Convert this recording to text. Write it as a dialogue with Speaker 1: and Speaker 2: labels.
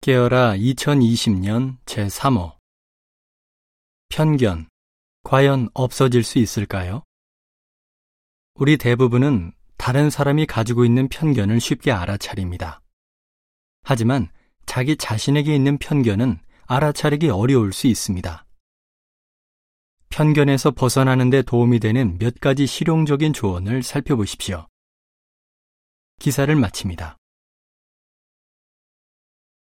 Speaker 1: 깨어라 2020년 제3호 편견 과연 없어질 수 있을까요? 우리 대부분은 다른 사람이 가지고 있는 편견을 쉽게 알아차립니다. 하지만 자기 자신에게 있는 편견은 알아차리기 어려울 수 있습니다. 편견에서 벗어나는 데 도움이 되는 몇 가지 실용적인 조언을 살펴보십시오. 기사를 마칩니다.